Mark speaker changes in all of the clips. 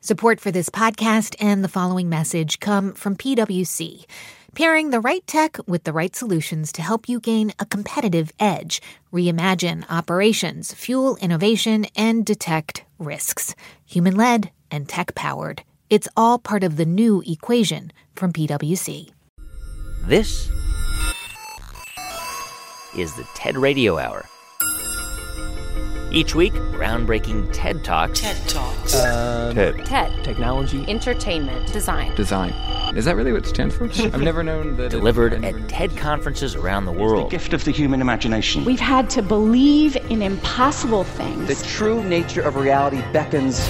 Speaker 1: Support for this podcast and the following message come from PwC, pairing the right tech with the right solutions to help you gain a competitive edge, reimagine operations, fuel innovation, and detect risks. Human led and tech powered. It's all part of the new equation from PwC.
Speaker 2: This is the TED Radio Hour. Each week, groundbreaking TED Talks.
Speaker 3: TED Talks.
Speaker 4: Um, TED.
Speaker 5: TED.
Speaker 4: Technology.
Speaker 5: Entertainment. Design.
Speaker 4: Design. Is that really what it stands for? I've never known that.
Speaker 2: Delivered
Speaker 4: it-
Speaker 2: at TED conferences around the world.
Speaker 3: The gift of the human imagination.
Speaker 6: We've had to believe in impossible things.
Speaker 7: The true nature of reality beckons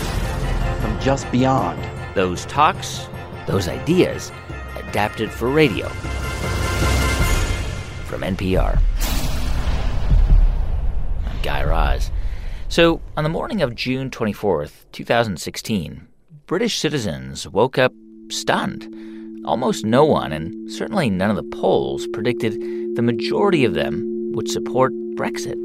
Speaker 7: from just beyond.
Speaker 2: Those talks, those ideas, adapted for radio. From NPR. I'm Guy Raz. So, on the morning of June 24th, 2016, British citizens woke up stunned. Almost no one, and certainly none of the polls, predicted the majority of them would support Brexit.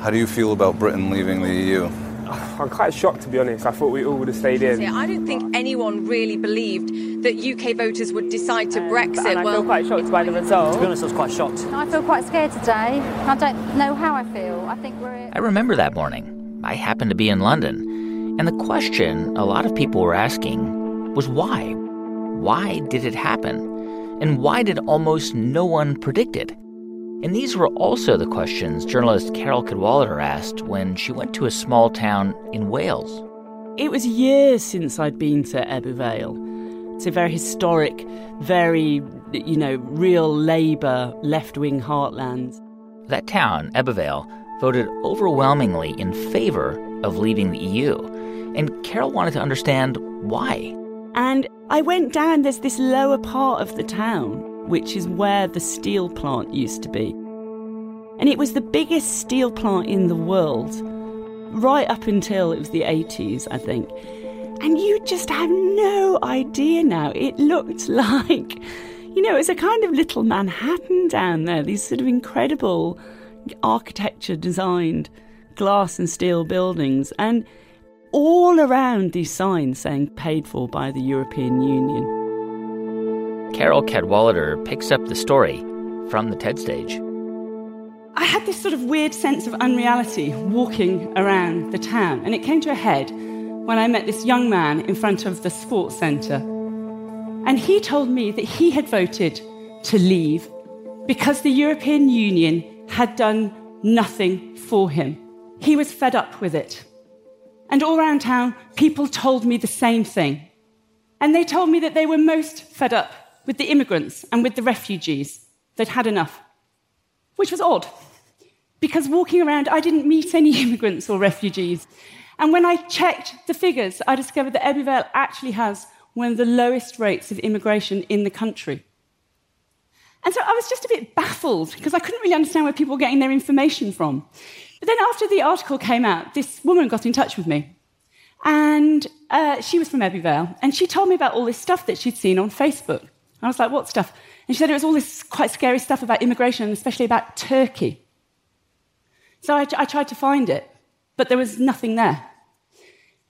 Speaker 8: How do you feel about Britain leaving the EU?
Speaker 9: I'm quite shocked, to be honest. I thought we all would have stayed in.
Speaker 10: I don't think anyone really believed that UK voters would decide to Brexit.
Speaker 11: And I
Speaker 10: well,
Speaker 11: feel quite shocked by the result.
Speaker 7: To be honest, I was quite shocked.
Speaker 12: I feel quite scared today. I don't know how I feel. I think we're.
Speaker 2: I remember that morning. I happened to be in London. And the question a lot of people were asking was why? Why did it happen? And why did almost no one predict it? And these were also the questions journalist Carole Cadwalladr asked when she went to a small town in Wales.
Speaker 5: It was years since I'd been to Ebbw Vale. It's a very historic, very, you know, real Labour left wing heartland.
Speaker 2: That town, Ebbw voted overwhelmingly in favor of leaving the EU. And Carole wanted to understand why.
Speaker 5: And I went down, there's this lower part of the town, which is where the steel plant used to be. And it was the biggest steel plant in the world, right up until it was the 80s, I think. And you just have no idea now. It looked like, you know, it was a kind of little Manhattan down there, these sort of incredible architecture designed glass and steel buildings. And all around these signs saying paid for by the European Union.
Speaker 2: Carole Cadwalladr picks up the story from the TED stage.
Speaker 5: I had this sort of weird sense of unreality walking around the town, and it came to a head when I met this young man in front of the sports centre. And he told me that he had voted to leave because the European Union had done nothing for him. He was fed up with it. And all around town, people told me the same thing. And they told me that they were most fed up with the immigrants and with the refugees. They'd had enough. Which was odd, because walking around, I didn't meet any immigrants or refugees. And when I checked the figures, I discovered that Ebbw actually has one of the lowest rates of immigration in the country. And so I was just a bit baffled because I couldn't really understand where people were getting their information from. But then after the article came out, this woman got in touch with me. And uh, she was from Vale. And she told me about all this stuff that she'd seen on Facebook. I was like, what stuff? And she said it was all this quite scary stuff about immigration, especially about Turkey. So I, I tried to find it, but there was nothing there.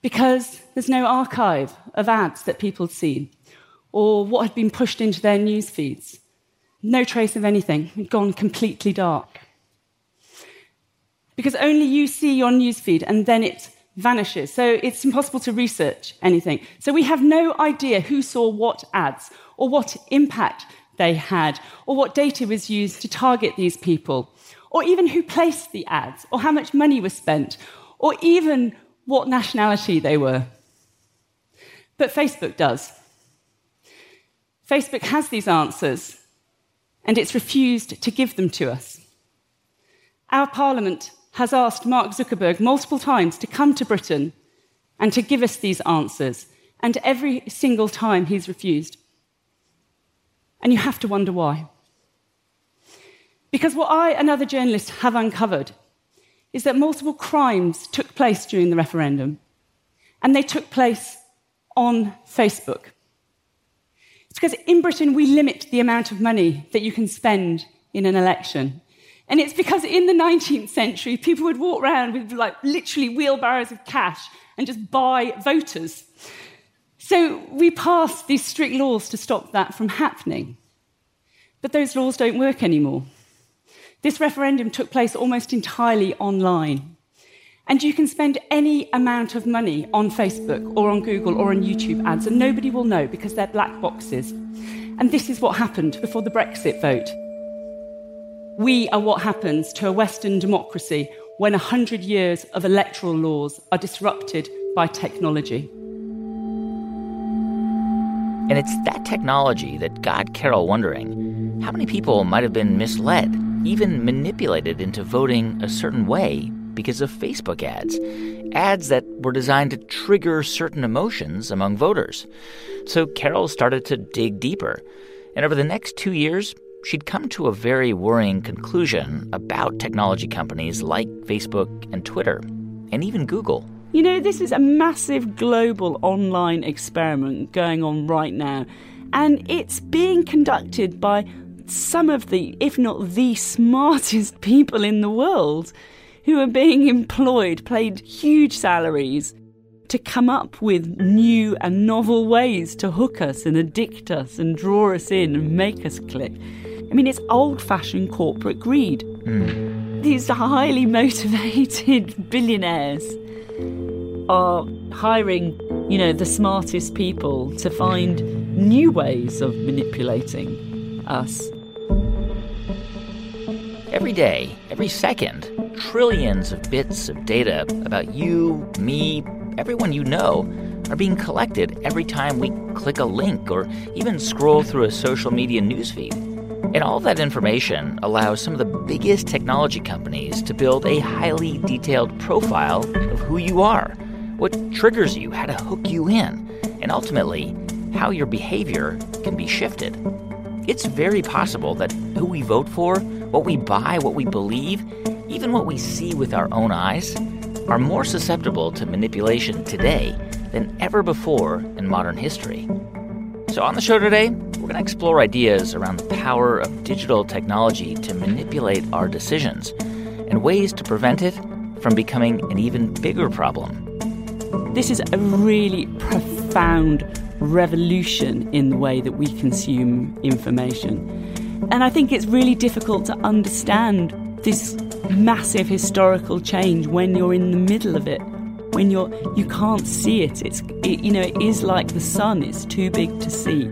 Speaker 5: Because there's no archive of ads that people had seen or what had been pushed into their news feeds. No trace of anything. Gone completely dark. Because only you see your newsfeed and then it vanishes. So it's impossible to research anything. So we have no idea who saw what ads or what impact they had or what data was used to target these people or even who placed the ads or how much money was spent or even what nationality they were. But Facebook does. Facebook has these answers and it's refused to give them to us. Our parliament has asked Mark Zuckerberg multiple times to come to Britain and to give us these answers, and every single time he's refused. And you have to wonder why. Because what I and other journalists have uncovered is that multiple crimes took place during the referendum, and they took place on Facebook. It's because in Britain we limit the amount of money that you can spend in an election. And it's because in the 19th century, people would walk around with like literally wheelbarrows of cash and just buy voters. So we passed these strict laws to stop that from happening. But those laws don't work anymore. This referendum took place almost entirely online. And you can spend any amount of money on Facebook or on Google or on YouTube ads, and nobody will know because they're black boxes. And this is what happened before the Brexit vote. We are what happens to a Western democracy when 100 years of electoral laws are disrupted by technology.
Speaker 2: And it's that technology that got Carole wondering how many people might have been misled, even manipulated into voting a certain way because of Facebook ads. Ads that were designed to trigger certain emotions among voters. So Carole started to dig deeper. And over the next two years, she'd come to a very worrying conclusion about technology companies like Facebook and Twitter, and even Google.
Speaker 3: You know, this is a massive global online experiment going on right now, and it's being conducted by some of the, if not the smartest people in the world who are being employed, paid huge salaries to come up with new and novel ways to hook us and addict us and draw us in and make us click. I mean, it's old fashioned corporate greed. Mm. These highly motivated billionaires are hiring, you know, the smartest people to find new ways of manipulating us.
Speaker 2: Every day, every second, trillions of bits of data about you, me, everyone you know are being collected every time we click a link or even scroll through a social media newsfeed. And all that information allows some of the biggest technology companies to build a highly detailed profile of who you are what triggers you, how to hook you in, and ultimately, how your behavior can be shifted. It's very possible that who we vote for, what we buy, what we believe, even what we see with our own eyes, are more susceptible to manipulation today than ever before in modern history. So, on the show today, we're going to explore ideas around the power of digital technology to manipulate our decisions and ways to prevent it from becoming an even bigger problem.
Speaker 3: This is a really profound revolution in the way that we consume information. And I think it's really difficult to understand this massive historical change when you're in the middle of it. When you're you can't see it. It's it, you know it is like the sun. It's too big to see.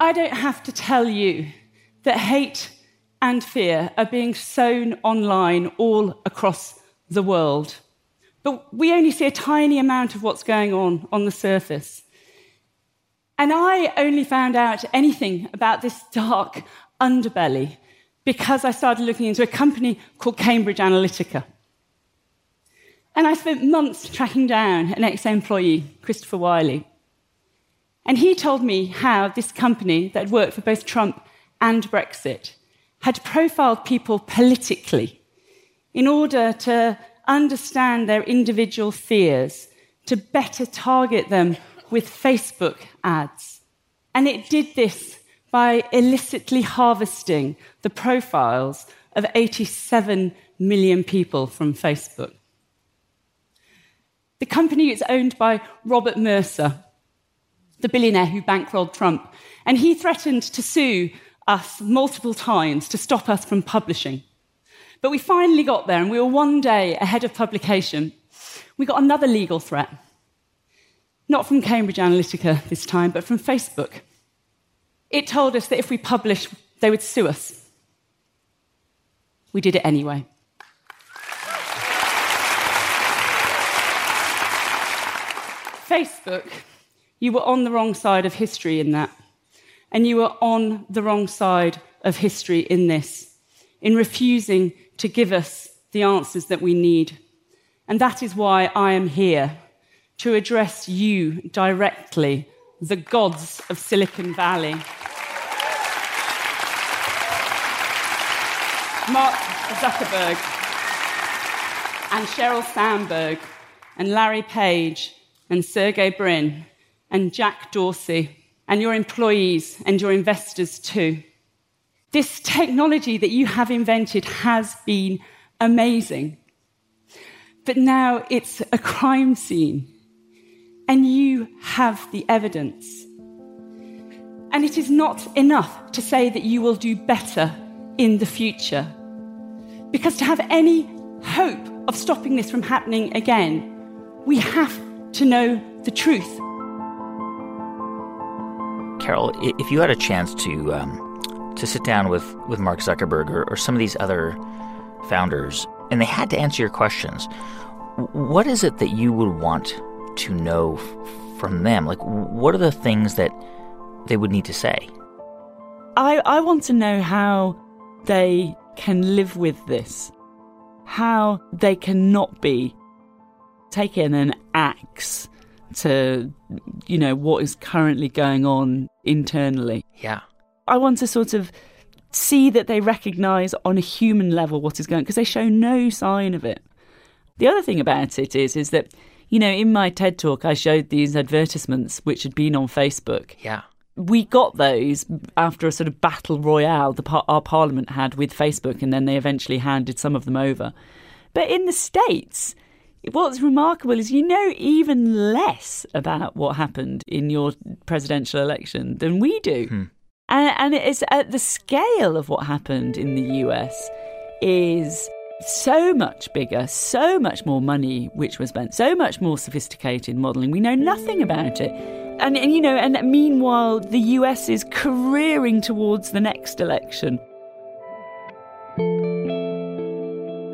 Speaker 5: I don't have to tell you that hate and fear are being sown online all across the world. But we only see a tiny amount of what's going on on the surface. And I only found out anything about this dark underbelly because I started looking into a company called Cambridge Analytica. And I spent months tracking down an ex employee, Christopher Wylie. And he told me how this company that worked for both Trump and Brexit had profiled people politically in order to understand their individual fears, to better target them with Facebook ads. And it did this by illicitly harvesting the profiles of 87 million people from Facebook. The company is owned by Robert Mercer, the billionaire who bankrolled Trump, and he threatened to sue us multiple times to stop us from publishing. But we finally got there, and we were one day ahead of publication. We got another legal threat. Not from Cambridge Analytica this time, but from Facebook. It told us that if we published, they would sue us. We did it anyway. Facebook, you were on the wrong side of history in that. And you were on the wrong side of history in this, in refusing to give us the answers that we need. And that is why I am here to address you directly, the gods of Silicon Valley. Mark Zuckerberg and Sheryl Sandberg and Larry Page and Sergey Brin and Jack Dorsey and your employees and your investors too. This technology that you have invented has been amazing. But now it's a crime scene. And you have the evidence. And it is not enough to say that you will do better in the future. Because to have any hope of stopping this from happening again, we have to know the truth.
Speaker 2: Carole, if you had a chance to um, to sit down with, with Mark Zuckerberg or, or some of these other founders, and they had to answer your questions, what is it that you would want to know f- from them? Like, what are the things that they would need to say?
Speaker 3: I, I want to know how they can live with this, how they cannot be taking an axe to, you know, what is currently going on internally.
Speaker 2: Yeah.
Speaker 3: I want to sort of see that they recognize on a human level what is going because they show no sign of it. The other thing about it is is that you know in my TED talk I showed these advertisements which had been on Facebook.
Speaker 2: Yeah.
Speaker 3: We got those after a sort of battle royale the par- our parliament had with Facebook and then they eventually handed some of them over. But in the states what's remarkable is you know even less about what happened in your presidential election than we do.
Speaker 2: Hmm.
Speaker 3: And, and it's at the scale of what happened in the US is so much bigger, so much more money which was spent, so much more sophisticated modelling. We know nothing about it. And, and, you know, and meanwhile, the US is careering towards the next election.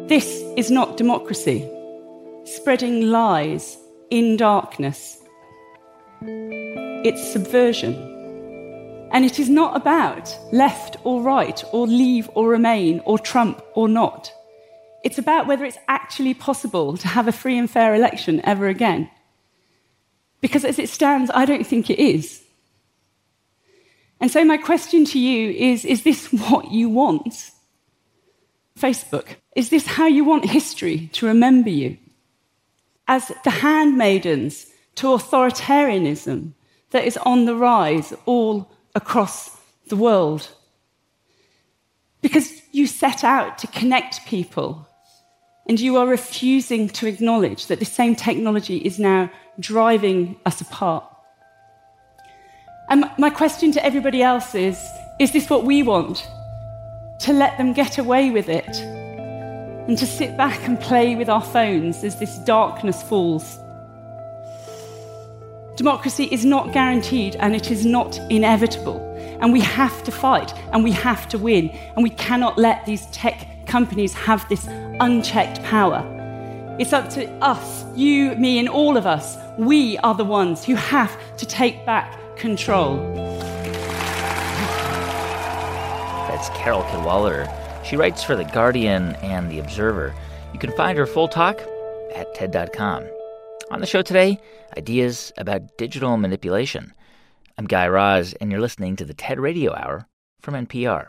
Speaker 5: This is not democracy. Spreading lies in darkness. It's subversion. And it is not about left or right, or leave or remain, or Trump or not. It's about whether it's actually possible to have a free and fair election ever again. Because as it stands, I don't think it is. And so, my question to you is Is this what you want? Facebook, is this how you want history to remember you? As the handmaidens to authoritarianism that is on the rise all across the world. Because you set out to connect people and you are refusing to acknowledge that the same technology is now driving us apart. And my question to everybody else is is this what we want? To let them get away with it and to sit back and play with our phones as this darkness falls. Democracy is not guaranteed and it is not inevitable. And we have to fight and we have to win. And we cannot let these tech companies have this unchecked power. It's up to us, you, me, and all of us. We are the ones who have to take back control.
Speaker 2: That's Carole Cadwalladr. She writes for The Guardian and The Observer. You can find her full talk at TED.com. On the show today, ideas about digital manipulation. I'm Guy Raz, and you're listening to the TED Radio Hour from NPR.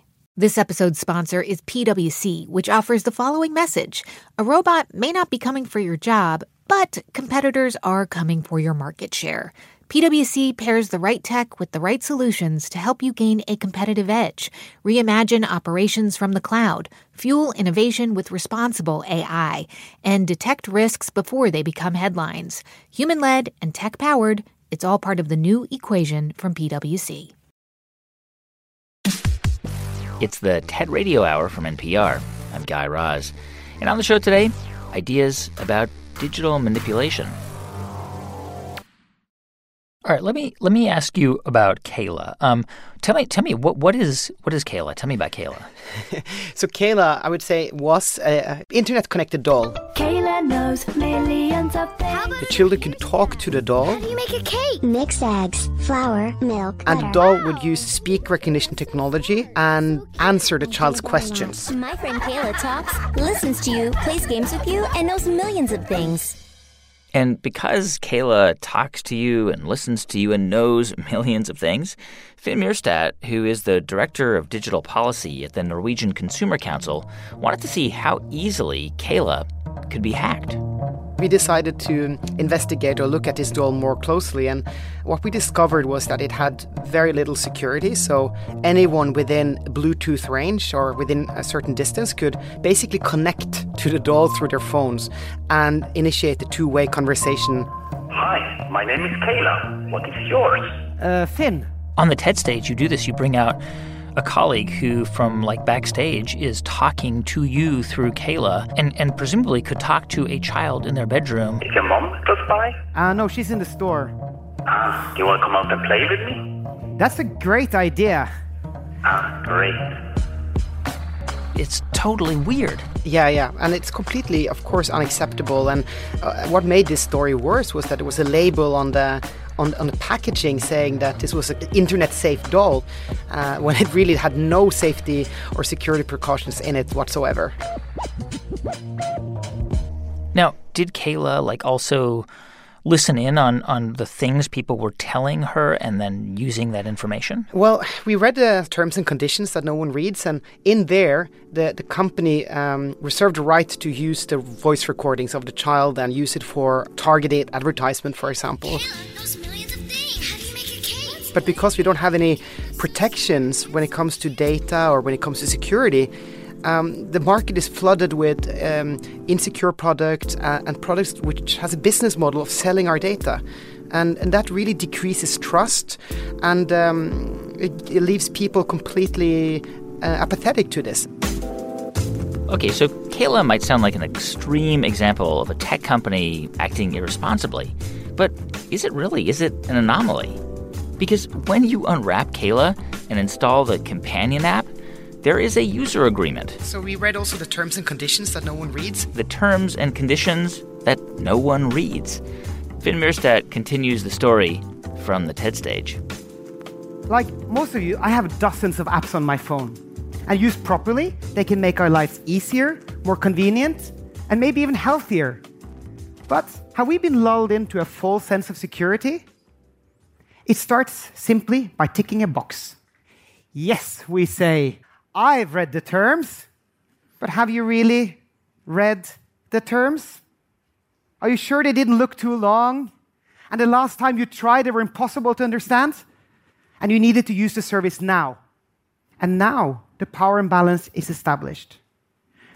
Speaker 1: This episode's sponsor is PwC, which offers the following message A robot may not be coming for your job, but competitors are coming for your market share. PwC pairs the right tech with the right solutions to help you gain a competitive edge, reimagine operations from the cloud, fuel innovation with responsible AI, and detect risks before they become headlines. Human led and tech powered, it's all part of the new equation from PwC.
Speaker 2: It's the TED Radio Hour from NPR. I'm Guy Raz. And on the show today, ideas about digital manipulation. All right, let me let me ask you about Kayla. Um, tell me tell me what what is what is Kayla? Tell me about Kayla.
Speaker 11: so Kayla, I would say, was an internet connected doll.
Speaker 13: Kayla knows millions of things.
Speaker 11: The children could talk to the doll.
Speaker 13: How do you make a cake? Mix eggs, flour, milk,
Speaker 11: and
Speaker 13: butter.
Speaker 11: the doll would use speak recognition technology and answer the child's questions.
Speaker 13: My friend Kayla talks, listens to you, plays games with you, and knows millions of things.
Speaker 2: And because Kayla talks to you and listens to you and knows millions of things, Finn Myrstad, who is the director of digital policy at the Norwegian Consumer Council, wanted to see how easily Kayla could be hacked.
Speaker 11: We decided to investigate or look at this doll more closely, and what we discovered was that it had very little security. So, anyone within Bluetooth range or within a certain distance could basically connect to the doll through their phones and initiate a two way conversation.
Speaker 14: Hi, my name is Kayla. What is yours?
Speaker 15: Uh, Finn.
Speaker 2: On the TED stage, you do this. You bring out a colleague who, from like backstage, is talking to you through Kayla and, and presumably could talk to a child in their bedroom.
Speaker 14: Is your mom close by?
Speaker 15: Uh, no, she's in the store.
Speaker 14: Ah, you want to come out and play with me?
Speaker 15: That's a great idea.
Speaker 14: Ah, great.
Speaker 2: It's totally weird.
Speaker 11: Yeah, yeah, and it's completely, of course, unacceptable. And uh, what made this story worse was that it was a label on the on, on the packaging saying that this was an internet safe doll uh, when it really had no safety or security precautions in it whatsoever.
Speaker 2: Now, did Kayla like also listen in on, on the things people were telling her and then using that information?
Speaker 11: Well, we read the terms and conditions that no one reads, and in there, the, the company um, reserved the right to use the voice recordings of the child and use it for targeted advertisement, for example. But because we don't have any protections when it comes to data or when it comes to security, um, the market is flooded with um, insecure products uh, and products which has a business model of selling our data. And, and that really decreases trust and um, it, it, leaves people completely uh, apathetic to this.
Speaker 2: Okay, so Kayla might sound like an extreme example of a tech company acting irresponsibly. But is it really? Is it an anomaly? Because when you unwrap Kayla and install the companion app, there is a user agreement.
Speaker 11: So we read also the terms and conditions that no one reads?
Speaker 2: The terms and conditions that no one reads. Finn Myrstad continues the story from the TED stage.
Speaker 15: Like most of you, I have dozens of apps on my phone. And used properly, they can make our lives easier, more convenient, and maybe even healthier. But have we been lulled into a false sense of security? It starts simply by ticking a box. Yes, we say, I've read the terms, but have you really read the terms? Are you sure they didn't look too long? And the last time you tried, they were impossible to understand? And you needed to use the service now. And now the power imbalance is established.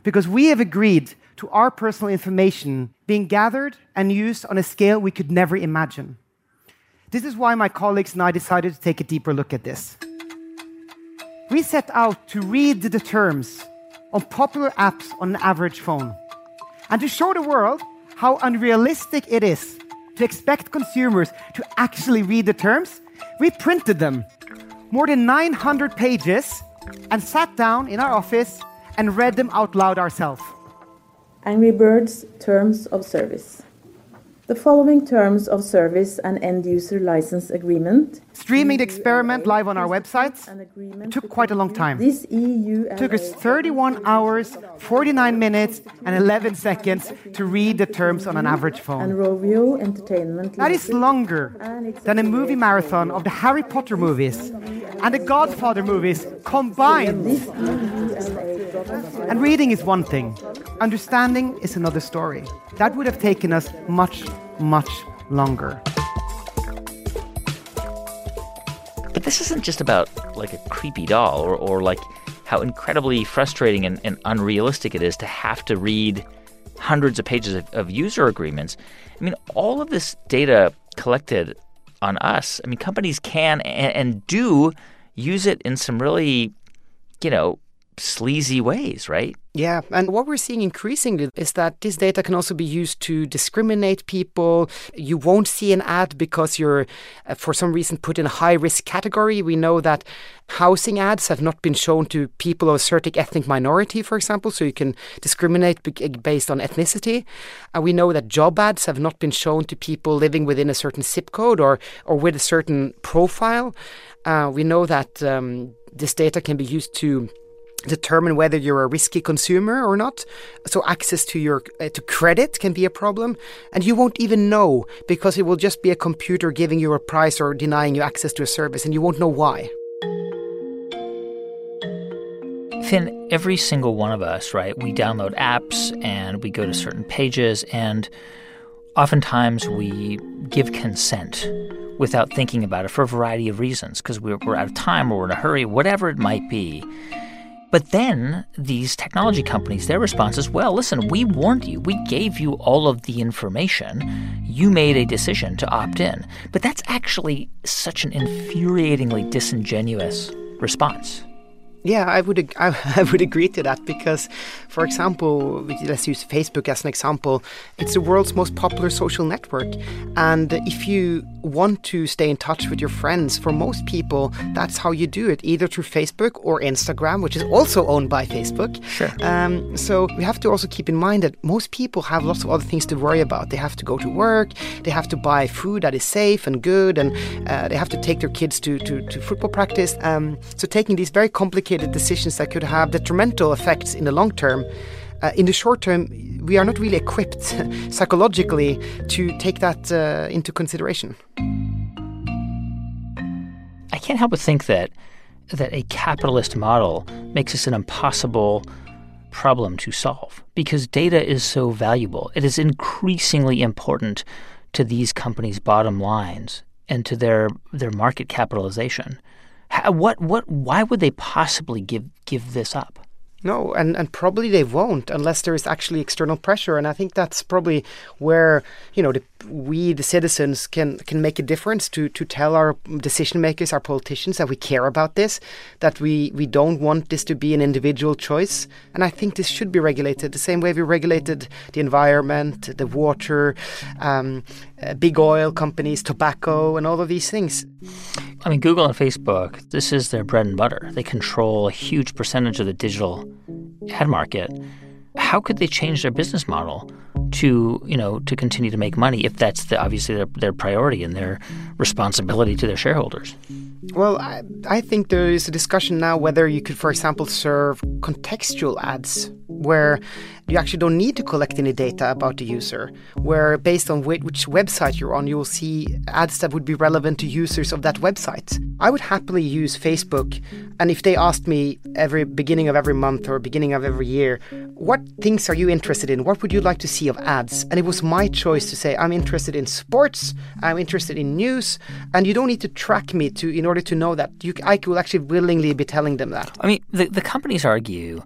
Speaker 15: Because we have agreed to our personal information being gathered and used on a scale we could never imagine. This is why my colleagues and I decided to take a deeper look at this. We set out to read the terms on popular apps on an average phone and to show the world how unrealistic it is to expect consumers to actually read the terms. We printed them, more than 900 pages, and sat down in our office and read them out loud ourselves.
Speaker 16: Angry Birds Terms of Service. The following terms of service and end user license agreement.
Speaker 15: Streaming the experiment live on our website it took quite a long time.
Speaker 16: This EU
Speaker 15: it took us 31 hours, 49 minutes, and 11 seconds to read the terms on an average phone.
Speaker 16: And Rovio Entertainment.
Speaker 15: That is longer than a movie marathon of the Harry Potter movies and the Godfather movies combined. And reading is one thing, understanding is another story. That would have taken us much, much longer.
Speaker 2: But this isn't just about like a creepy doll or, or like how incredibly frustrating and, and unrealistic it is to have to read hundreds of pages of, of user agreements. I mean, all of this data collected on us, I mean, companies can and, and do use it in some really, you know, sleazy ways, right?
Speaker 11: Yeah, and what we're seeing increasingly is that this data can also be used to discriminate people. You won't see an ad because you're, uh, for some reason, put in a high risk category. We know that housing ads have not been shown to people of a certain ethnic minority, for example, so you can discriminate based on ethnicity. And we know that job ads have not been shown to people living within a certain zip code or, or with a certain profile. Uh, we know that um, this data can be used to determine whether you're a risky consumer or not. So access to your uh, to credit can be a problem, and you won't even know because it will just be a computer giving you a price or denying you access to a service, and you won't know why.
Speaker 2: Finn, every single one of us, right? We download apps and we go to certain pages, and oftentimes we give consent without thinking about it for a variety of reasons because we're, we're out of time or we're in a hurry, whatever it might be. But then these technology companies, their response is, well, listen, we warned you. We gave you all of the information. You made a decision to opt in. But that's actually such an infuriatingly disingenuous response.
Speaker 11: Yeah, I would ag- I would agree to that because, for example, let's use Facebook as an example. It's the world's most popular social network, and if you want to stay in touch with your friends, for most people, that's how you do it, either through Facebook or Instagram, which is also owned by Facebook.
Speaker 2: Sure.
Speaker 11: Um, so we have to also keep in mind that most people have lots of other things to worry about. They have to go to work, they have to buy food that is safe and good, and uh, they have to take their kids to to, to football practice. Um, so taking these very complicated decisions that could have detrimental effects in the long term. Uh, in the short term, we are not really equipped psychologically to take that uh, into consideration.
Speaker 2: I can't help but think that that a capitalist model makes this an impossible problem to solve because data is so valuable. It is increasingly important to these companies' bottom lines and to their their market capitalization. What what why would they possibly give give this up?
Speaker 11: No, and, and probably they won't unless there is actually external pressure. And I think that's probably where you know the, we, the citizens, can can make a difference to to tell our decision makers, our politicians, that we care about this, that we we don't want this to be an individual choice. And I think this should be regulated the same way we regulated the environment, the water, um, uh, big oil companies, tobacco, and all of these things.
Speaker 2: I mean, Google and Facebook, this is their bread and butter. They control a huge percentage of the digital ad market. How could they change their business model to, you know, to continue to make money if that's the, obviously their, their priority and their responsibility to their shareholders?
Speaker 11: Well, I, I think there is a discussion now whether you could, for example, serve contextual ads where you actually don't need to collect any data about the user, where based on which, website you're on, you will see ads that would be relevant to users of that website. I would happily use Facebook, and if they asked me every beginning of every month or beginning of every year, what things are you interested in? What would you like to see of ads? And it was my choice to say, I'm interested in sports, I'm interested in news, and you don't need to track me to in order to know that. You, I will actually willingly be telling them that.
Speaker 2: I mean, the, the companies argue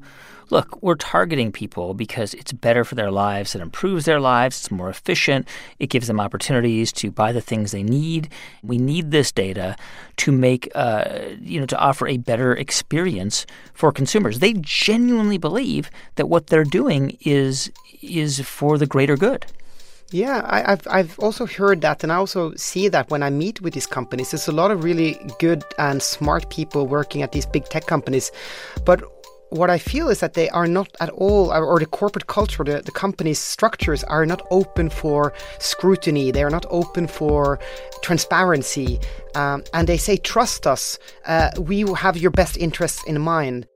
Speaker 2: look, we're targeting people because it's better for their lives, it improves their lives, it's more efficient, it gives them opportunities to buy the things they need. We need this data to make, uh, you know, to offer a better experience for consumers. They genuinely believe that what they're doing is is for the greater good.
Speaker 11: Yeah, I, have I've also heard that, and I also see that when I meet with these companies. There's a lot of really good and smart people working at these big tech companies, but what I feel is that they are not at all, or the corporate culture, the, the company's structures are not open for scrutiny. They are not open for transparency. Um, and they say, trust us, uh, we have your best interests in mind.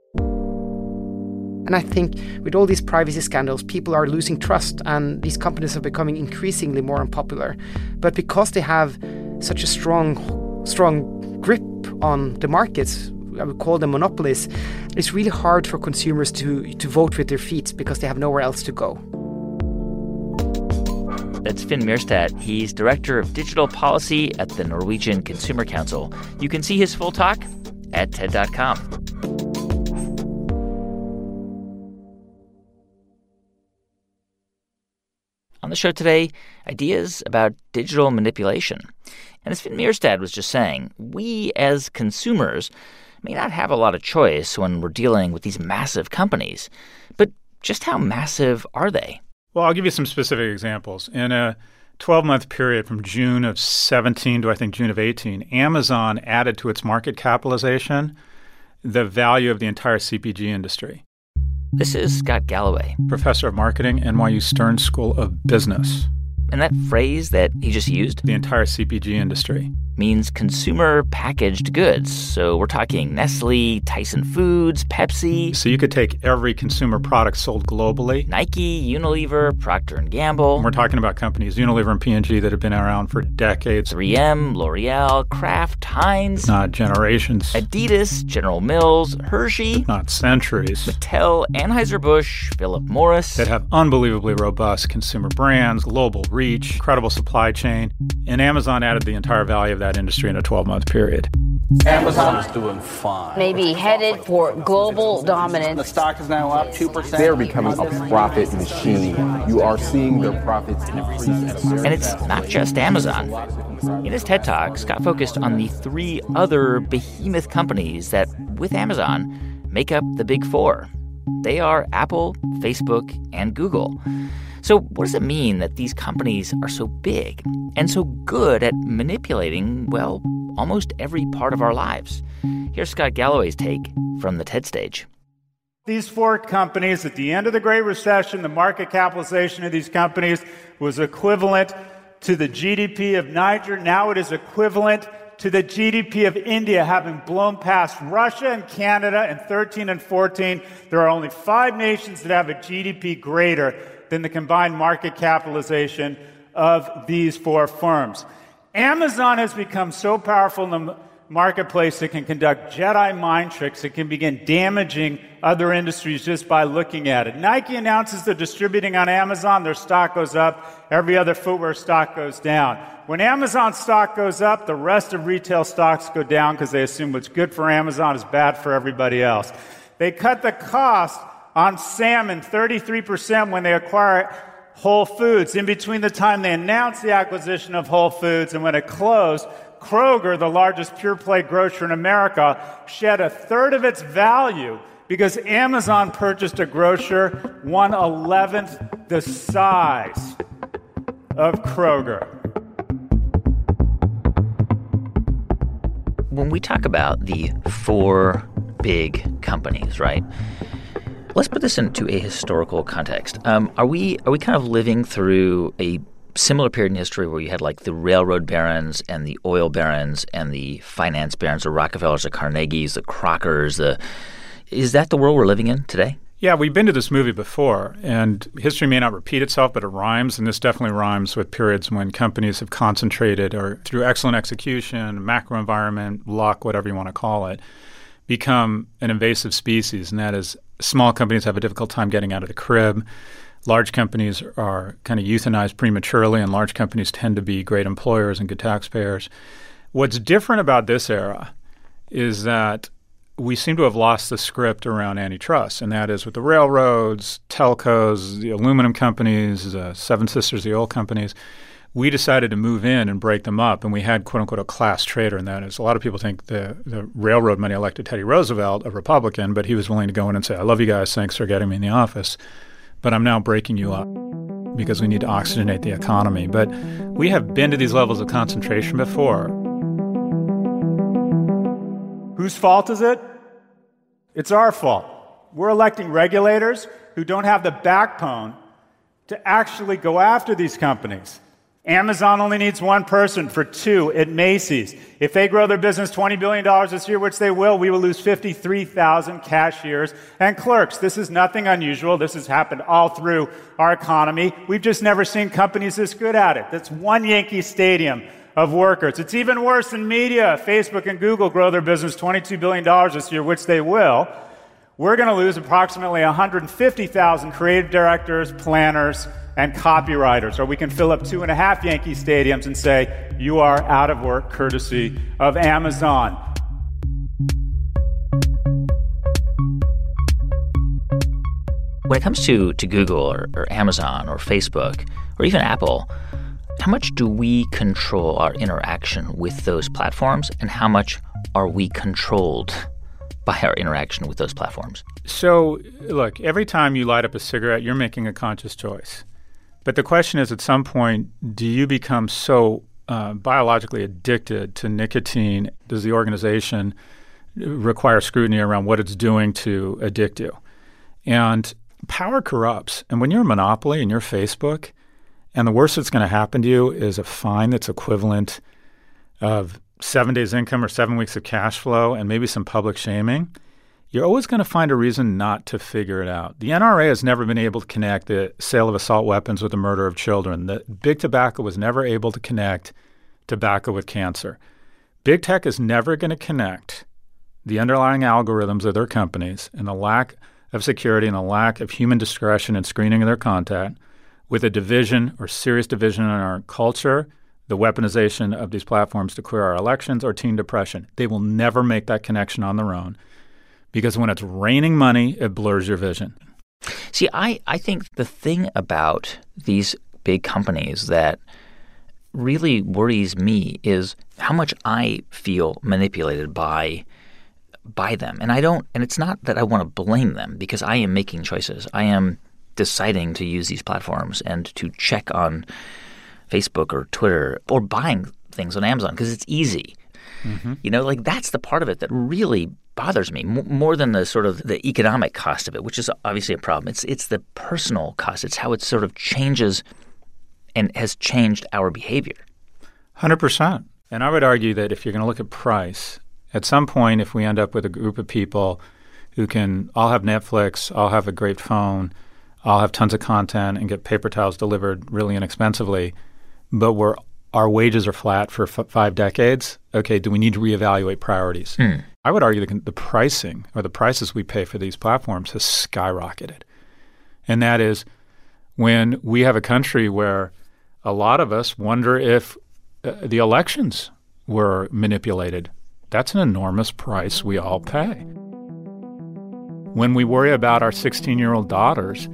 Speaker 11: And I think with all these privacy scandals, people are losing trust, and these companies are becoming increasingly more unpopular. But because they have such a strong, strong grip on the markets, I would call them monopolies, it's really hard for consumers to, to vote with their feet because they have nowhere else to go.
Speaker 2: That's Finn Myrstad. He's Director of Digital Policy at the Norwegian Consumer Council. You can see his full talk at TED.com. On the show today, ideas about digital manipulation. And as Finn Myrstad was just saying, we as consumers may not have a lot of choice when we're dealing with these massive companies. But just how massive are they?
Speaker 17: Well, I'll give you some specific examples. In a 12 month period from June of 17 to I think June of 18, Amazon added to its market capitalization the value of the entire CPG industry.
Speaker 2: This is Scott Galloway,
Speaker 17: professor of marketing, NYU Stern School of Business.
Speaker 2: And that phrase that he just used?
Speaker 17: The entire CPG industry.
Speaker 2: Means consumer packaged goods. So we're talking Nestle, Tyson Foods, Pepsi.
Speaker 17: So you could take every consumer product sold globally.
Speaker 2: Nike, Unilever, Procter & Gamble.
Speaker 17: And we're talking about companies, Unilever and P&G, that have been around for decades.
Speaker 2: 3M, L'Oreal, Kraft, Heinz.
Speaker 17: Not generations.
Speaker 2: Adidas, General Mills, Hershey.
Speaker 17: Not centuries.
Speaker 2: Mattel, Anheuser-Busch, Philip Morris.
Speaker 17: That have unbelievably robust consumer brands, global reach, incredible supply chain. And Amazon added the entire value of that industry in a 12 month period.
Speaker 7: Amazon is doing fine.
Speaker 18: Maybe headed for global dominance.
Speaker 7: The stock is now up 2%.
Speaker 19: They're becoming a profit machine. You are seeing their profits increase.
Speaker 2: And it's not just Amazon. In his TED Talk, Scott focused on the three other behemoth companies that, with Amazon, make up the big four. They are Apple, Facebook, and Google. So, what does it mean that these companies are so big and so good at manipulating, well, almost every part of our lives? Here's Scott Galloway's take from the TED stage.
Speaker 20: These four companies, at the end of the Great Recession, the market capitalization of these companies was equivalent to the GDP of Niger. Now it is equivalent to the GDP of India, having blown past Russia and Canada in 13 and 14. There are only five nations that have a GDP greater than the combined market capitalization of these four firms. Amazon has become so powerful in the marketplace it can conduct Jedi mind tricks. It can begin damaging other industries just by looking at it. Nike announces they're distributing on Amazon, their stock goes up. Every other footwear stock goes down. When Amazon stock goes up, the rest of retail stocks go down because they assume what's good for Amazon is bad for everybody else. They cut the cost on salmon 33% when they acquire Whole Foods. In between the time they announced the acquisition of Whole Foods and when it closed, Kroger, the largest pure play grocer in America, shed a third of its value because Amazon purchased a grocer one eleventh the size of Kroger.
Speaker 2: When we talk about the four big companies, right? Let's put this into a historical context. Um, are we are we kind of living through a similar period in history where you had like the railroad barons and the oil barons and the finance barons, the Rockefellers, the Carnegies, the Crockers? The is that the world we're living in today?
Speaker 17: Yeah, we've been to this movie before, and history may not repeat itself, but it rhymes, and this definitely rhymes with periods when companies have concentrated or through excellent execution, macro environment, luck, whatever you want to call it, become an invasive species, and that is small companies have a difficult time getting out of the crib. Large companies are kind of euthanized prematurely, and large companies tend to be great employers and good taxpayers. What's different about this era is that we seem to have lost the script around antitrust, and that is with the railroads, telcos, the aluminum companies, the Seven Sisters, the oil companies. We decided to move in and break them up, and we had "quote unquote" a class trader, that. that is a lot of people think the the railroad money elected Teddy Roosevelt, a Republican, but he was willing to go in and say, "I love you guys, thanks for getting me in the office, but I'm now breaking you up." Because we need to oxygenate the economy. But we have been to these levels of concentration before.
Speaker 20: Whose fault is it? It's our fault. We're electing regulators who don't have the backbone to actually go after these companies. Amazon only needs one person for two at Macy's. If they grow their business $20 billion this year, which they will, we will lose 53,000 cashiers and clerks. This is nothing unusual. This has happened all through our economy. We've just never seen companies this good at it. That's one Yankee Stadium of workers. It's even worse in media. Facebook and Google grow their business $22 billion this year, which they will. We're going to lose approximately 150,000 creative directors, planners, and copywriters, or we can fill up two and a half Yankee stadiums and say, you are out of work courtesy of Amazon.
Speaker 2: When it comes to, to Google or, or Amazon or Facebook or even Apple, how much do we control our interaction with those platforms and how much are we controlled by our interaction with those platforms?
Speaker 17: So, look, every time you light up a cigarette, you're making a conscious choice. But the question is at some point, do you become so uh, biologically addicted to nicotine? Does the organization require scrutiny around what it's doing to addict you? And power corrupts. And when you're a monopoly and you're Facebook, and the worst that's going to happen to you is a fine that's equivalent of seven days income or seven weeks of cash flow and maybe some public shaming, you're always going to find a reason not to figure it out. The NRA has never been able to connect the sale of assault weapons with the murder of children. The big tobacco was never able to connect tobacco with cancer. Big tech is never going to connect the underlying algorithms of their companies and the lack of security and the lack of human discretion and screening of their content with a division or serious division in our culture, the weaponization of these platforms to clear our elections, or teen depression. They will never make that connection on their own because when it's raining money, it blurs your vision.
Speaker 2: See, I, I think the thing about these big companies that really worries me is how much I feel manipulated by by them. And I don't and it's not that I want to blame them because I am making choices. I am deciding to use these platforms and to check on Facebook or Twitter or buying things on Amazon because it's easy. Mm-hmm. You know, like that's the part of it that really bothers me m- more than the sort of the economic cost of it, which is obviously a problem. It's it's the personal cost. It's how it sort of changes and has changed our behavior.
Speaker 17: Hundred percent. And I would argue that if you're going to look at price, at some point, if we end up with a group of people who can all have Netflix, all have a great phone, all have tons of content, and get paper towels delivered really inexpensively, but we're our wages are flat for f- five decades. Okay, do we need to reevaluate priorities?
Speaker 2: Hmm.
Speaker 17: I would argue that the pricing or the prices we pay for these platforms has skyrocketed. And that is when we have a country where a lot of us wonder if uh, the elections were manipulated. That's an enormous price we all pay. When we worry about our 16 year old daughters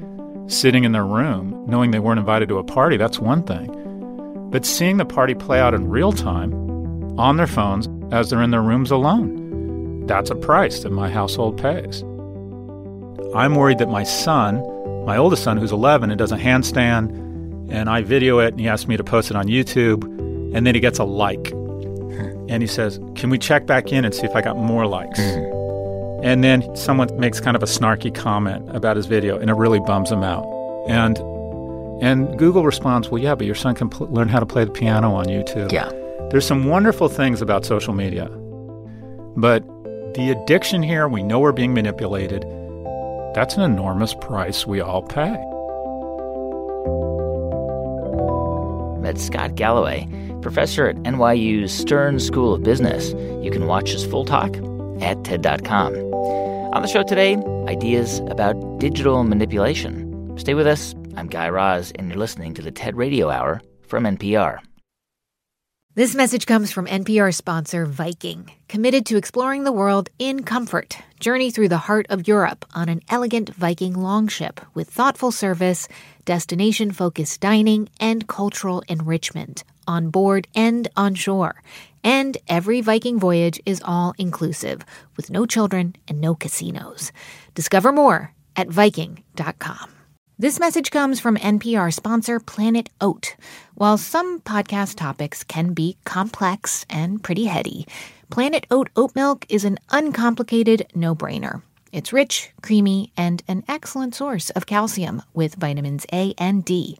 Speaker 17: sitting in their room knowing they weren't invited to a party, that's one thing. But seeing the party play out in real time on their phones as they're in their rooms alone, that's a price that my household pays. I'm worried that my son, my oldest son, who's 11 and does a handstand, and I video it and he asks me to post it on YouTube, and then he gets a like. And he says, Can we check back in and see if I got more likes? Hmm. And then someone makes kind of a snarky comment about his video, and it really bums him out. And and Google responds, well, yeah, but your son can pl- learn how to play the piano on YouTube.
Speaker 2: Yeah.
Speaker 17: There's some wonderful things about social media. But the addiction here, we know we're being manipulated. That's an enormous price we all pay.
Speaker 2: That's Scott Galloway, professor at NYU's Stern School of Business. You can watch his full talk at TED.com. On the show today, ideas about digital manipulation. Stay with us. I'm Guy Raz, and you're listening to the TED Radio Hour from NPR.
Speaker 1: This message comes from NPR sponsor Viking, committed to exploring the world in comfort. Journey through the heart of Europe on an elegant Viking longship with thoughtful service, destination focused dining, and cultural enrichment on board and on shore. And every Viking voyage is all inclusive, with no children and no casinos. Discover more at Viking.com. This message comes from NPR sponsor Planet Oat. While some podcast topics can be complex and pretty heady, Planet Oat oat milk is an uncomplicated no brainer. It's rich, creamy, and an excellent source of calcium with vitamins A and D.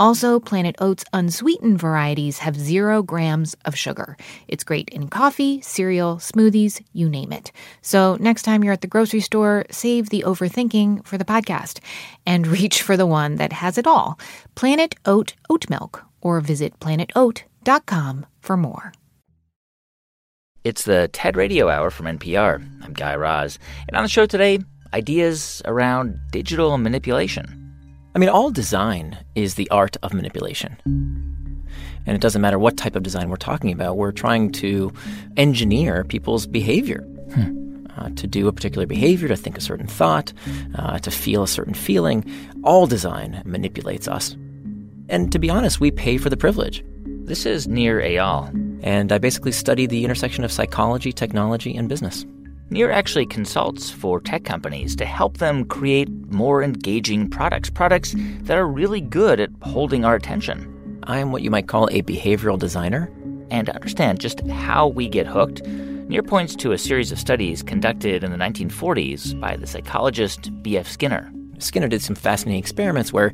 Speaker 1: Also, Planet Oats unsweetened varieties have zero grams of sugar. It's great in coffee, cereal, smoothies, you name it. So, next time you're at the grocery store, save the overthinking for the podcast and reach for the one that has it all Planet Oat Oat Milk, or visit planetoat.com for more.
Speaker 2: It's the TED Radio Hour from NPR. I'm Guy Raz. And on the show today, ideas around digital manipulation.
Speaker 21: I mean, all design is the art of manipulation. And it doesn't matter what type of design we're talking about, we're trying to engineer people's behavior.
Speaker 2: Hmm.
Speaker 21: Uh, to do a particular behavior, to think a certain thought, uh, to feel a certain feeling. All design manipulates us. And to be honest, we pay for the privilege.
Speaker 2: This is Nir Eyal.
Speaker 21: And I basically study the intersection of psychology, technology, and business.
Speaker 2: Nir actually consults for tech companies to help them create more engaging products, products that are really good at holding our attention.
Speaker 21: I am what you might call a behavioral designer.
Speaker 2: And to understand just how we get hooked, Nir points to a series of studies conducted in the 1940s by the psychologist B.F. Skinner.
Speaker 21: Skinner did some fascinating experiments where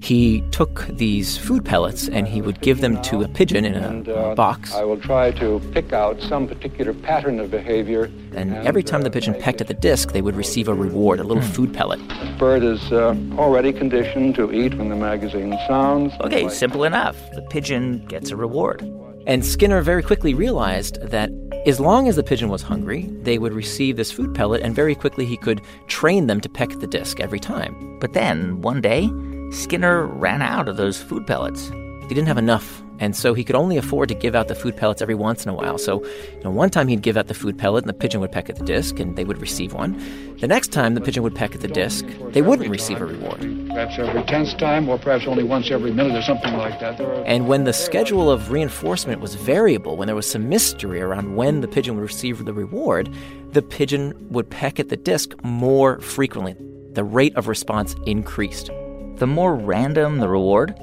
Speaker 21: he took these food pellets and he would give them to a pigeon in a
Speaker 22: and, uh,
Speaker 21: box.
Speaker 22: I will try to pick out some particular pattern of behavior.
Speaker 21: And every time the pigeon pecked at the disc, they would receive a reward, a little food pellet.
Speaker 22: The bird is uh, already conditioned to eat when the magazine sounds.
Speaker 2: Okay, simple enough. The pigeon gets a reward.
Speaker 21: And Skinner very quickly realized that as long as the pigeon was hungry, they would receive this food pellet, and very quickly he could train them to peck the disc every time.
Speaker 2: But then, one day, Skinner ran out of those food pellets.
Speaker 21: He didn't have enough, and so he could only afford to give out the food pellets every once in a while. So, you know, one time he'd give out the food pellet, and the pigeon would peck at the disc, and they would receive one. The next time the pigeon would peck at the disc, they wouldn't receive a reward.
Speaker 22: Perhaps every tenth time, or perhaps only once every minute, or something like that.
Speaker 21: And when the schedule of reinforcement was variable, when there was some mystery around when the pigeon would receive the reward, the pigeon would peck at the disc more frequently. The rate of response increased.
Speaker 2: The more random the reward,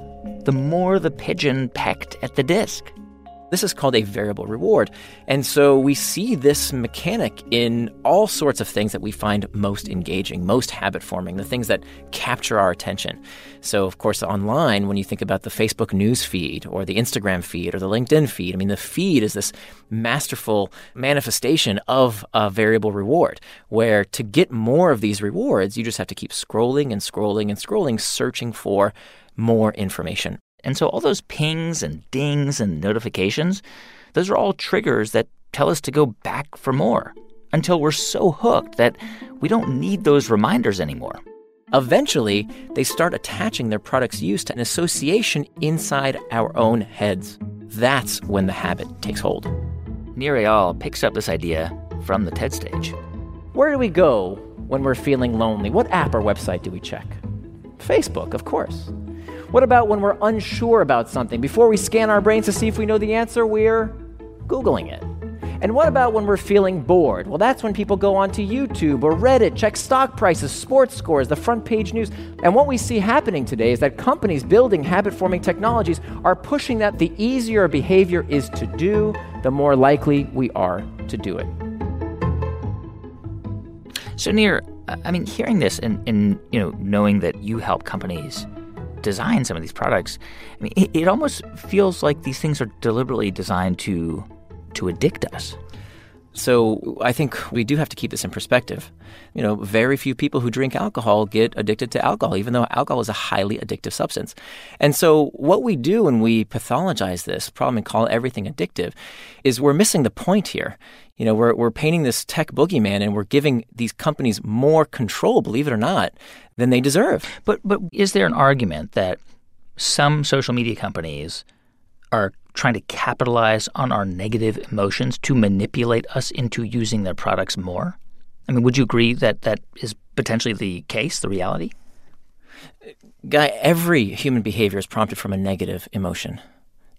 Speaker 2: the more the pigeon pecked at the disc.
Speaker 21: This is called a variable reward. And so we see this mechanic in all sorts of things that we find most engaging, most habit forming, the things that capture our attention. So, of course, online, when you think about the Facebook news feed or the Instagram feed or the LinkedIn feed, I mean, the feed is this masterful manifestation of a variable reward where to get more of these rewards, you just have to keep scrolling and scrolling and scrolling, searching for more information.
Speaker 2: And so all those pings and dings and notifications, those are all triggers that tell us to go back for more until we're so hooked that we don't need those reminders anymore.
Speaker 21: Eventually, they start attaching their product's use to an association inside our own heads. That's when the habit takes hold.
Speaker 2: Nir Eyal picks up this idea from the TED stage.
Speaker 21: Where do we go when we're feeling lonely? What app or website do we check? Facebook, of course. What about when we're unsure about something? Before we scan our brains to see if we know the answer, we're Googling it. And what about when we're feeling bored? Well, that's when people go onto YouTube or Reddit, check stock prices, sports scores, the front page news. And what we see happening today is that companies building habit forming technologies are pushing that the easier a behavior is to do, the more likely we are to do it.
Speaker 2: So, Nir, I mean, hearing this and, and you know, knowing that you help companies design some of these products, I mean, it, it almost feels like these things are deliberately designed to to addict us.
Speaker 21: So I think we do have to keep this in perspective. You know, very few people who drink alcohol get addicted to alcohol, even though alcohol is a highly addictive substance. And so what we do when we pathologize this problem and call everything addictive is we're missing the point here. You know, we're, we're painting this tech boogeyman and we're giving these companies more control, believe it or not, than they deserve.
Speaker 2: But but is there an argument that some social media companies are trying to capitalize on our negative emotions to manipulate us into using their products more? I mean, would you agree that that is potentially the case, the reality?
Speaker 21: Guy, every human behavior is prompted from a negative emotion.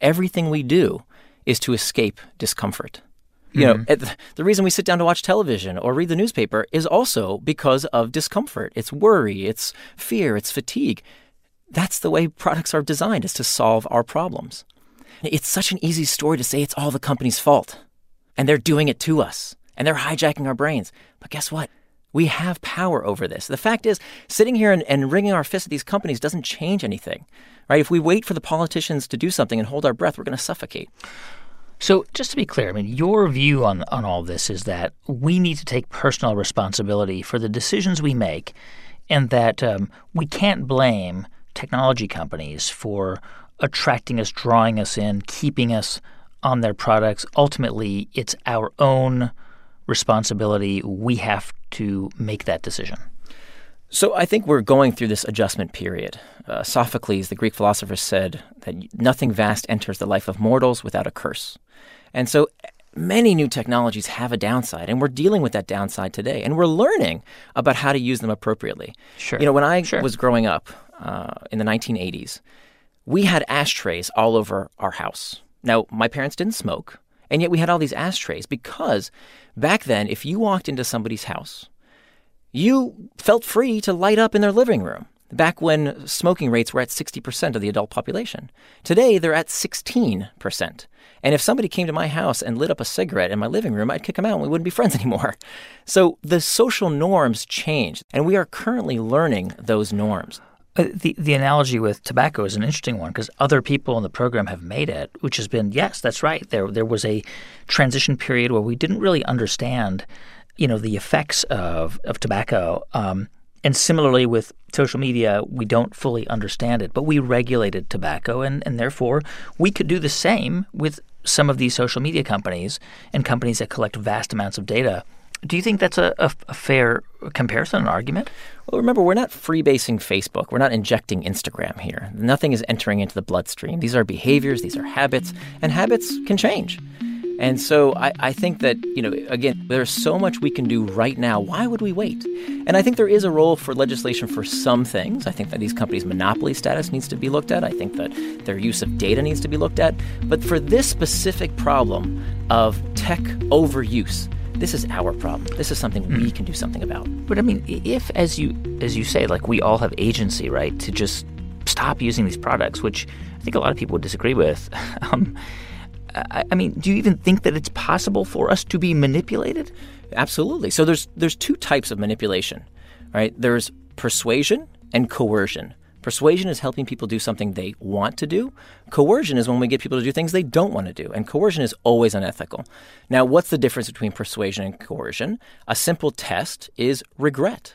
Speaker 21: Everything we do is to escape discomfort. You know,
Speaker 2: Mm-hmm.
Speaker 21: the reason we sit down to watch television or read the newspaper is also because of discomfort. It's worry, it's fear, it's fatigue. That's the way products are designed, is to solve our problems. It's such an easy story to say it's all the company's fault. And they're doing it to us. And they're hijacking our brains. But guess what? We have power over this. The fact is, sitting here and, and wringing our fists at these companies doesn't change anything. Right? If we wait for the politicians to do something and hold our breath, we're going to suffocate.
Speaker 2: So, just to be clear, I mean, your view on on all this is that we need to take personal responsibility for the decisions we make, and that um, we can't blame technology companies for attracting us, drawing us in, keeping us on their products. Ultimately, it's our own responsibility. We have to make that decision.
Speaker 21: So I think we're going through this adjustment period. Uh, Sophocles, the Greek philosopher, said that nothing vast enters the life of mortals without a curse. And so many new technologies have a downside, and we're dealing with that downside today. And we're learning about how to use them appropriately.
Speaker 2: Sure.
Speaker 21: You know, when I
Speaker 2: Sure.
Speaker 21: was growing up uh, in the 1980s, we had ashtrays all over our house. Now, my parents didn't smoke, and yet we had all these ashtrays because back then, if you walked into somebody's house, you felt free to light up in their living room. Back when smoking rates were at 60% of the adult population. Today, they're at 16%. And if somebody came to my house and lit up a cigarette in my living room, I'd kick them out and we wouldn't be friends anymore. So the social norms change, and we are currently learning those norms.
Speaker 2: Uh, the the analogy with tobacco is an interesting one because other people in the program have made it, which has been yes, that's right. There there was a transition period where we didn't really understand, you know, the effects of of tobacco. Um, and similarly with social media, we don't fully understand it, but we regulated tobacco, and, and therefore we could do the same with some of these social media companies and companies that collect vast amounts of data. Do you think that's a, a, a fair comparison, and argument?
Speaker 21: Well, remember, we're not freebasing Facebook. We're not injecting Instagram here. Nothing is entering into the bloodstream. These are behaviors, these are habits, and habits can change. And so I, I, think that, you know, again, there's so much we can do right now. Why would we wait? And I think there is a role for legislation for some things. I think that these companies' monopoly status needs to be looked at. I think that their use of data needs to be looked at. But for this specific problem of tech overuse, this is our problem. This is something we hmm. can do something about.
Speaker 2: But I mean, if as you as you say, like we all have agency, right, to just stop using these products, which I think a lot of people would disagree with. um, I, I mean, do you even think that it's possible for us to be manipulated?
Speaker 21: Absolutely. So there's there's two types of manipulation, right? There's persuasion and coercion. Persuasion is helping people do something they want to do. Coercion is when we get people to do things they don't want to do. And coercion is always unethical. Now, what's the difference between persuasion and coercion? A simple test is regret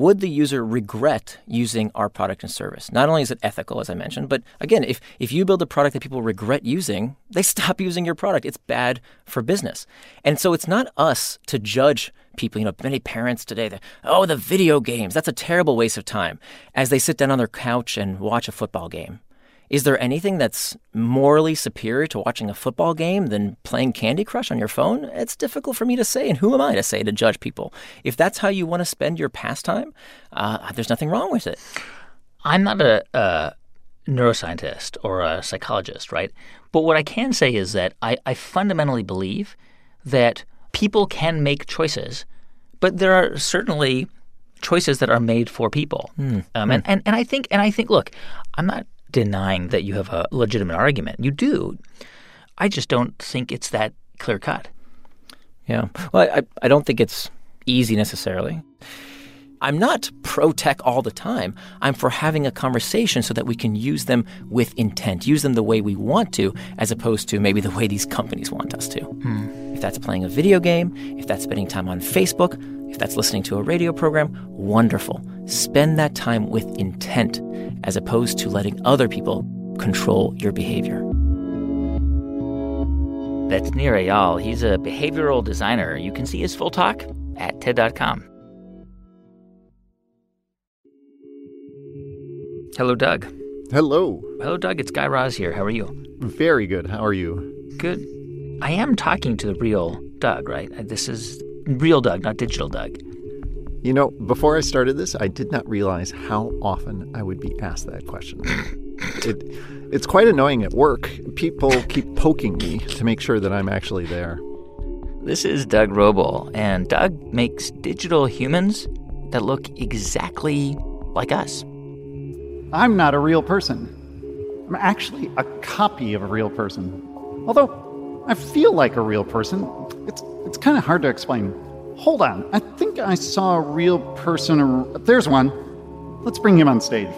Speaker 21: would the user regret using our product and service? Not only is it ethical, as I mentioned, but again, if, if you build a product that people regret using, they stop using your product. It's bad for business. And so it's not us to judge people. You know, many parents today, oh, the video games, that's a terrible waste of time, as they sit down on their couch and watch a football game. Is there anything that's morally superior to watching a football game than playing Candy Crush on your phone? It's difficult for me to say, and who am I to say to judge people? If that's how you want to spend your pastime, uh, there's nothing wrong with it.
Speaker 2: I'm not a, a neuroscientist or a psychologist, right? But what I can say is that I, I fundamentally believe that people can make choices, but there are certainly choices that are made for people. Mm. Um, and, and, and I think and I think look, I'm not denying that you have a legitimate argument. You do. I just don't think it's that clear cut.
Speaker 21: Yeah. Well, I, I don't think it's easy necessarily. I'm not pro tech all the time. I'm for having a conversation so that we can use them with intent, use them the way we want to, as opposed to maybe the way these companies want us to. Hmm. If that's playing a video game, if that's spending time on Facebook, if that's listening to a radio program, wonderful. Spend that time with intent as opposed to letting other people control your behavior.
Speaker 2: That's Nir Eyal. He's a behavioral designer. You can see his full talk at TED.com. Hello, Doug.
Speaker 23: Hello.
Speaker 2: Hello, Doug. It's Guy Raz here. How are you?
Speaker 23: Very good. How are you?
Speaker 2: Good. I am talking to the real Doug, right? Uh, this is real Doug, not digital Doug.
Speaker 23: You know, before I started this, I did not realize how often I would be asked that question. it, it's quite annoying at work. People keep poking me to make sure that I'm actually there.
Speaker 2: This is Doug Roble, and Doug makes digital humans that look exactly like us.
Speaker 24: I'm not a real person. I'm actually a copy of a real person. Although I feel like a real person, it's, it's kind of hard to explain. Hold on, I think I saw a real person. There's one. Let's bring him on stage.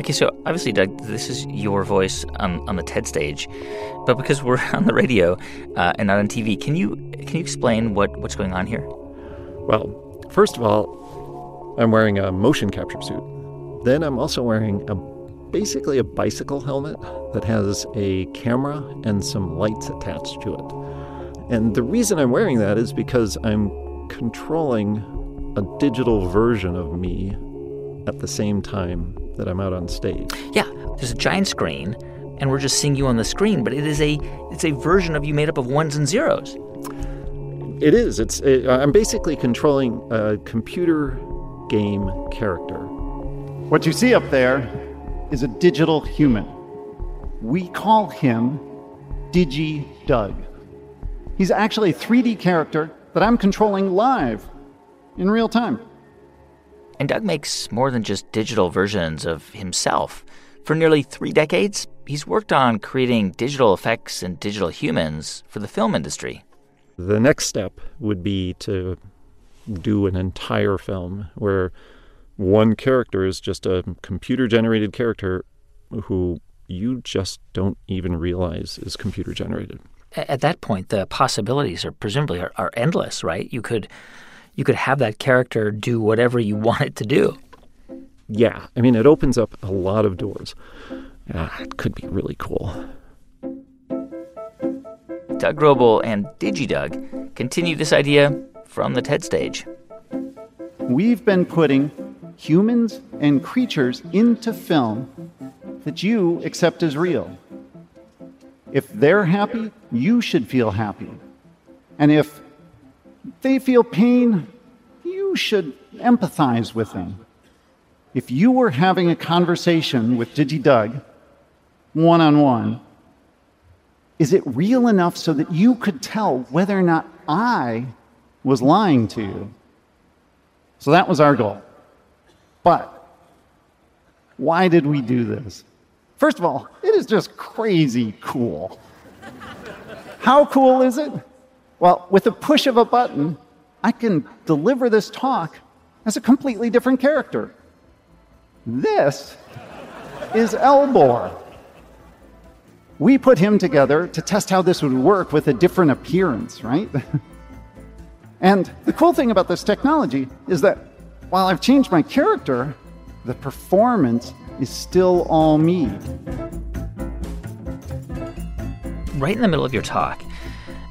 Speaker 2: Okay, so obviously, Doug, this is your voice on, on the TED stage, but because we're on the radio uh, and not on TV, can you can you explain what, what's going on here?
Speaker 23: Well, first of all, I'm wearing a motion capture suit. Then I'm also wearing a basically a bicycle helmet that has a camera and some lights attached to it. And the reason I'm wearing that is because I'm controlling a digital version of me at the same time that I'm out on stage.
Speaker 2: Yeah, there's a giant screen and we're just seeing you on the screen, but it is a it's a version of you made up of ones and zeros.
Speaker 23: It is. It's it, I'm basically controlling a computer game character.
Speaker 24: What you see up there is a digital human. We call him Digi Doug. He's actually a 3D character that I'm controlling live in real time.
Speaker 2: And Doug makes more than just digital versions of himself. For nearly three decades, he's worked on creating digital effects and digital humans for the film industry.
Speaker 23: The next step would be to do an entire film where one character is just a computer generated character who you just don't even realize is computer generated.
Speaker 2: At that point, the possibilities are presumably are, are endless, right? You could you could have that character do whatever you want it to do.
Speaker 23: Yeah, I mean, it opens up a lot of doors. Ah, it could be really cool.
Speaker 2: Doug Roble and DigiDoug continue this idea from the TED stage.
Speaker 24: We've been putting humans and creatures into film that you accept as real. If they're happy, you should feel happy. And if they feel pain, you should empathize with them. If you were having a conversation with DigiDoug, one on one, is it real enough so that you could tell whether or not I was lying to you? So that was our goal. But why did we do this? First of all, it is just crazy cool. How cool is it? Well, with the push of a button, I can deliver this talk as a completely different character. This is Elbor. We put him together to test how this would work with a different appearance, right? and the cool thing about this technology is that while I've changed my character, the performance is still all me.
Speaker 2: Right in the middle of your talk,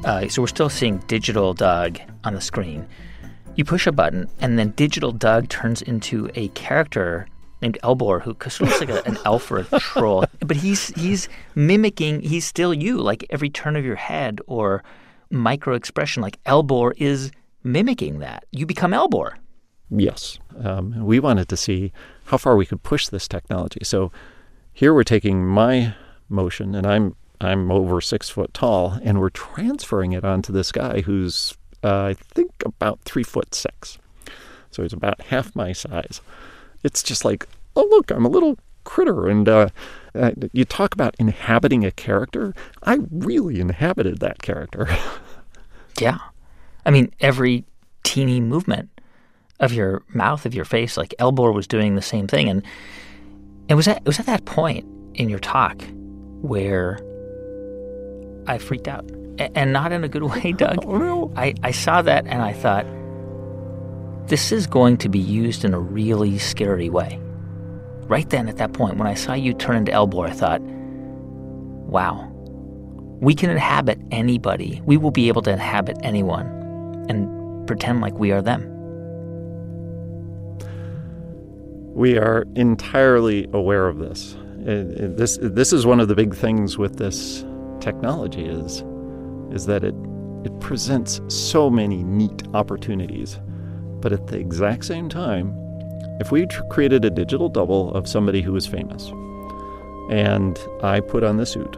Speaker 2: uh, so we're still seeing Digital Doug on the screen. You push a button, and then Digital Doug turns into a character named Elbor, who sort of looks like a, an elf or a troll. But he's he's mimicking. He's still you, like every turn of your head or micro expression. Like Elbor is mimicking that. You become Elbor.
Speaker 23: Yes. Um, we wanted to see how far we could push this technology. So here we're taking my motion, and I'm I'm over six foot tall, and we're transferring it onto this guy who's uh, I think about three foot six. So he's about half my size. It's just like, oh look, I'm a little critter, and uh, uh, you talk about inhabiting a character. I really inhabited that character.
Speaker 2: yeah, I mean every teeny movement of your mouth, of your face, like Elbor was doing the same thing, and it was at it was at that point in your talk where I freaked out, a- and not in a good way, Doug.
Speaker 23: oh no!
Speaker 2: I I saw that and I thought this is going to be used in a really scary way. Right then, at that point, when I saw you turn into Elbor, I thought, wow, we can inhabit anybody. We will be able to inhabit anyone and pretend like we are them.
Speaker 23: We are entirely aware of this. Uh, uh, this this is one of the big things with this technology is is that it it presents so many neat opportunities, but at the exact same time, if we tr- created a digital double of somebody who was famous, and I put on the suit,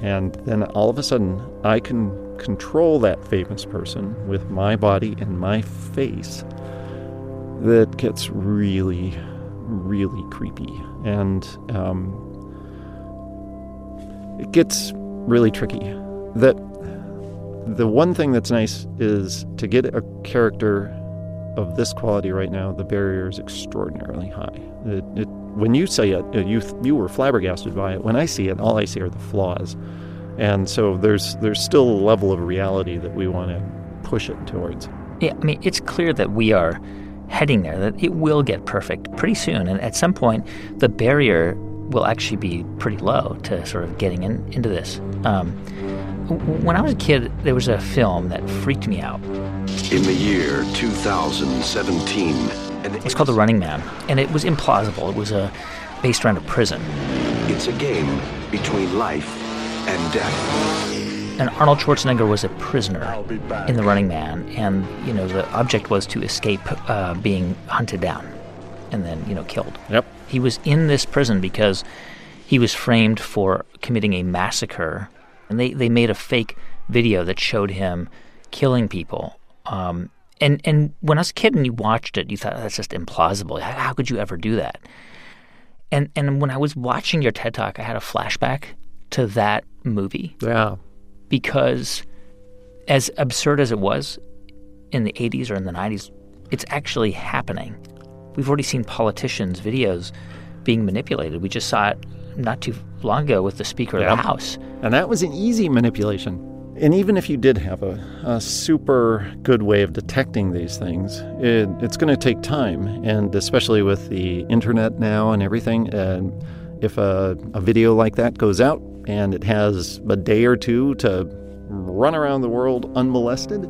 Speaker 23: and then all of a sudden I can control that famous person with my body and my face, that gets really really creepy. And um, it gets really tricky. That the one thing that's nice is to get a character of this quality right now, the barrier is extraordinarily high. It, it, when you say it, you you were flabbergasted by it. When I see it, all I see are the flaws, and so there's there's still a level of reality that we want to push it towards.
Speaker 2: Yeah, I mean, it's clear that we are heading there, that it will get perfect pretty soon. And at some point, the barrier will actually be pretty low to sort of getting in, into this. Um, when I was a kid, there was a film that freaked me out.
Speaker 25: In the year 2017,
Speaker 2: it's called The Running Man, and it was implausible. It was uh, based around a prison.
Speaker 25: It's a game between life and death
Speaker 2: and Arnold Schwarzenegger was a prisoner in The Running Man, and you know the object was to escape uh, being hunted down, and then you know killed.
Speaker 23: Yep.
Speaker 2: He was in this prison because he was framed for committing a massacre, and they they made a fake video that showed him killing people, um, And and when I was a kid and you watched it, you thought that's just implausible. How, how could you ever do that? And and when I was watching your TED talk, I had a flashback to that movie.
Speaker 23: Yeah.
Speaker 2: Because as absurd as it was in the 80s or in the 90s, it's actually happening. We've already seen politicians' videos being manipulated. We just saw it not too long ago with the Speaker
Speaker 23: Yeah.
Speaker 2: of the House.
Speaker 23: And that was an easy manipulation. And even if you did have a, a super good way of detecting these things, it, it's going to take time. And especially with the internet now and everything, and if a, a video like that goes out and it has a day or two to run around the world unmolested,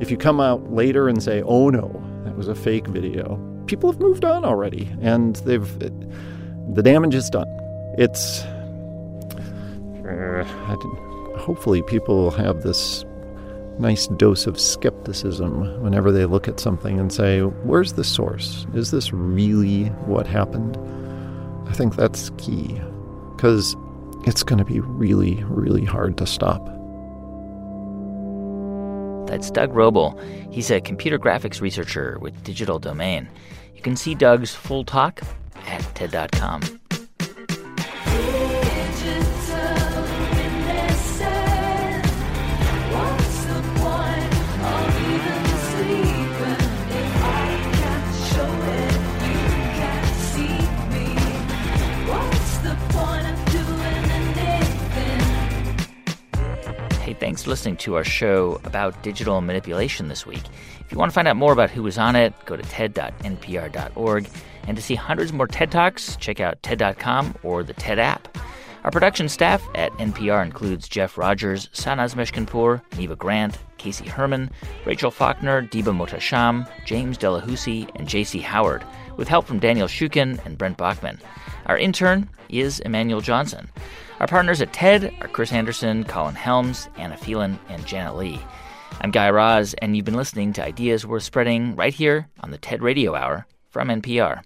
Speaker 23: if you come out later and say, oh no, that was a fake video, people have moved on already and they've, the damage is done. It's, uh, hopefully people have this nice dose of skepticism whenever they look at something and say, where's the source? Is this really what happened? I think that's key because it's going to be really, really hard to stop.
Speaker 2: That's Doug Roble. He's a computer graphics researcher with Digital Domain. You can see Doug's full talk at TED.com. Hey, thanks for listening to our show about digital manipulation this week. If you want to find out more about who was on it, go to ted.npr.org. And to see hundreds more TED Talks, check out TED.com or the TED app. Our production staff at NPR includes Jeff Rogers, Sanaz Meshkinpour, Neva Grant, Casey Herman, Rachel Faulkner, Diba Mohtasham, James Delahoussaye, and J.C. Howard, with help from Daniel Shuken and Brent Baughman. Our intern is Emmanuel Johnson. Our partners at TED are Chris Anderson, Colin Helms, Anna Phelan, and Janet Lee. I'm Guy Raz, and you've been listening to Ideas Worth Spreading right here on the TED Radio Hour from NPR.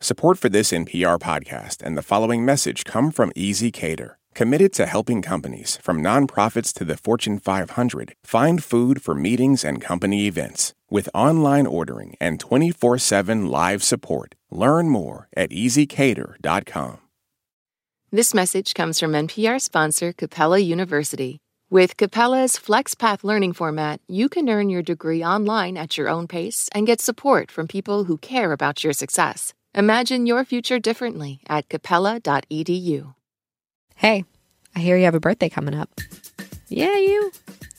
Speaker 26: Support for this NPR podcast and the following message come from ezCater, committed to helping companies, from nonprofits to the Fortune 500, find food for meetings and company events. With online ordering and 24 7 live support, learn more at ezcater.com.
Speaker 27: This message comes from NPR sponsor Capella University. With Capella's FlexPath learning format, you can earn your degree online at your own pace and get support from people who care about your success. Imagine your future differently at capella.edu.
Speaker 28: Hey, I hear you have a birthday coming up. Yeah, you.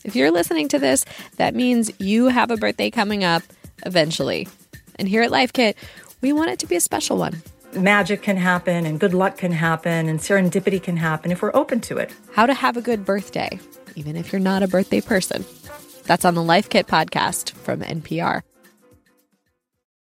Speaker 28: If you're listening to this, that means you have a birthday coming up eventually. And here at Life Kit, we want it to be a special one.
Speaker 29: Magic can happen, and good luck can happen, and serendipity can happen if we're open to it.
Speaker 28: How to have a good birthday, even if you're not a birthday person. That's on the Life Kit podcast from NPR.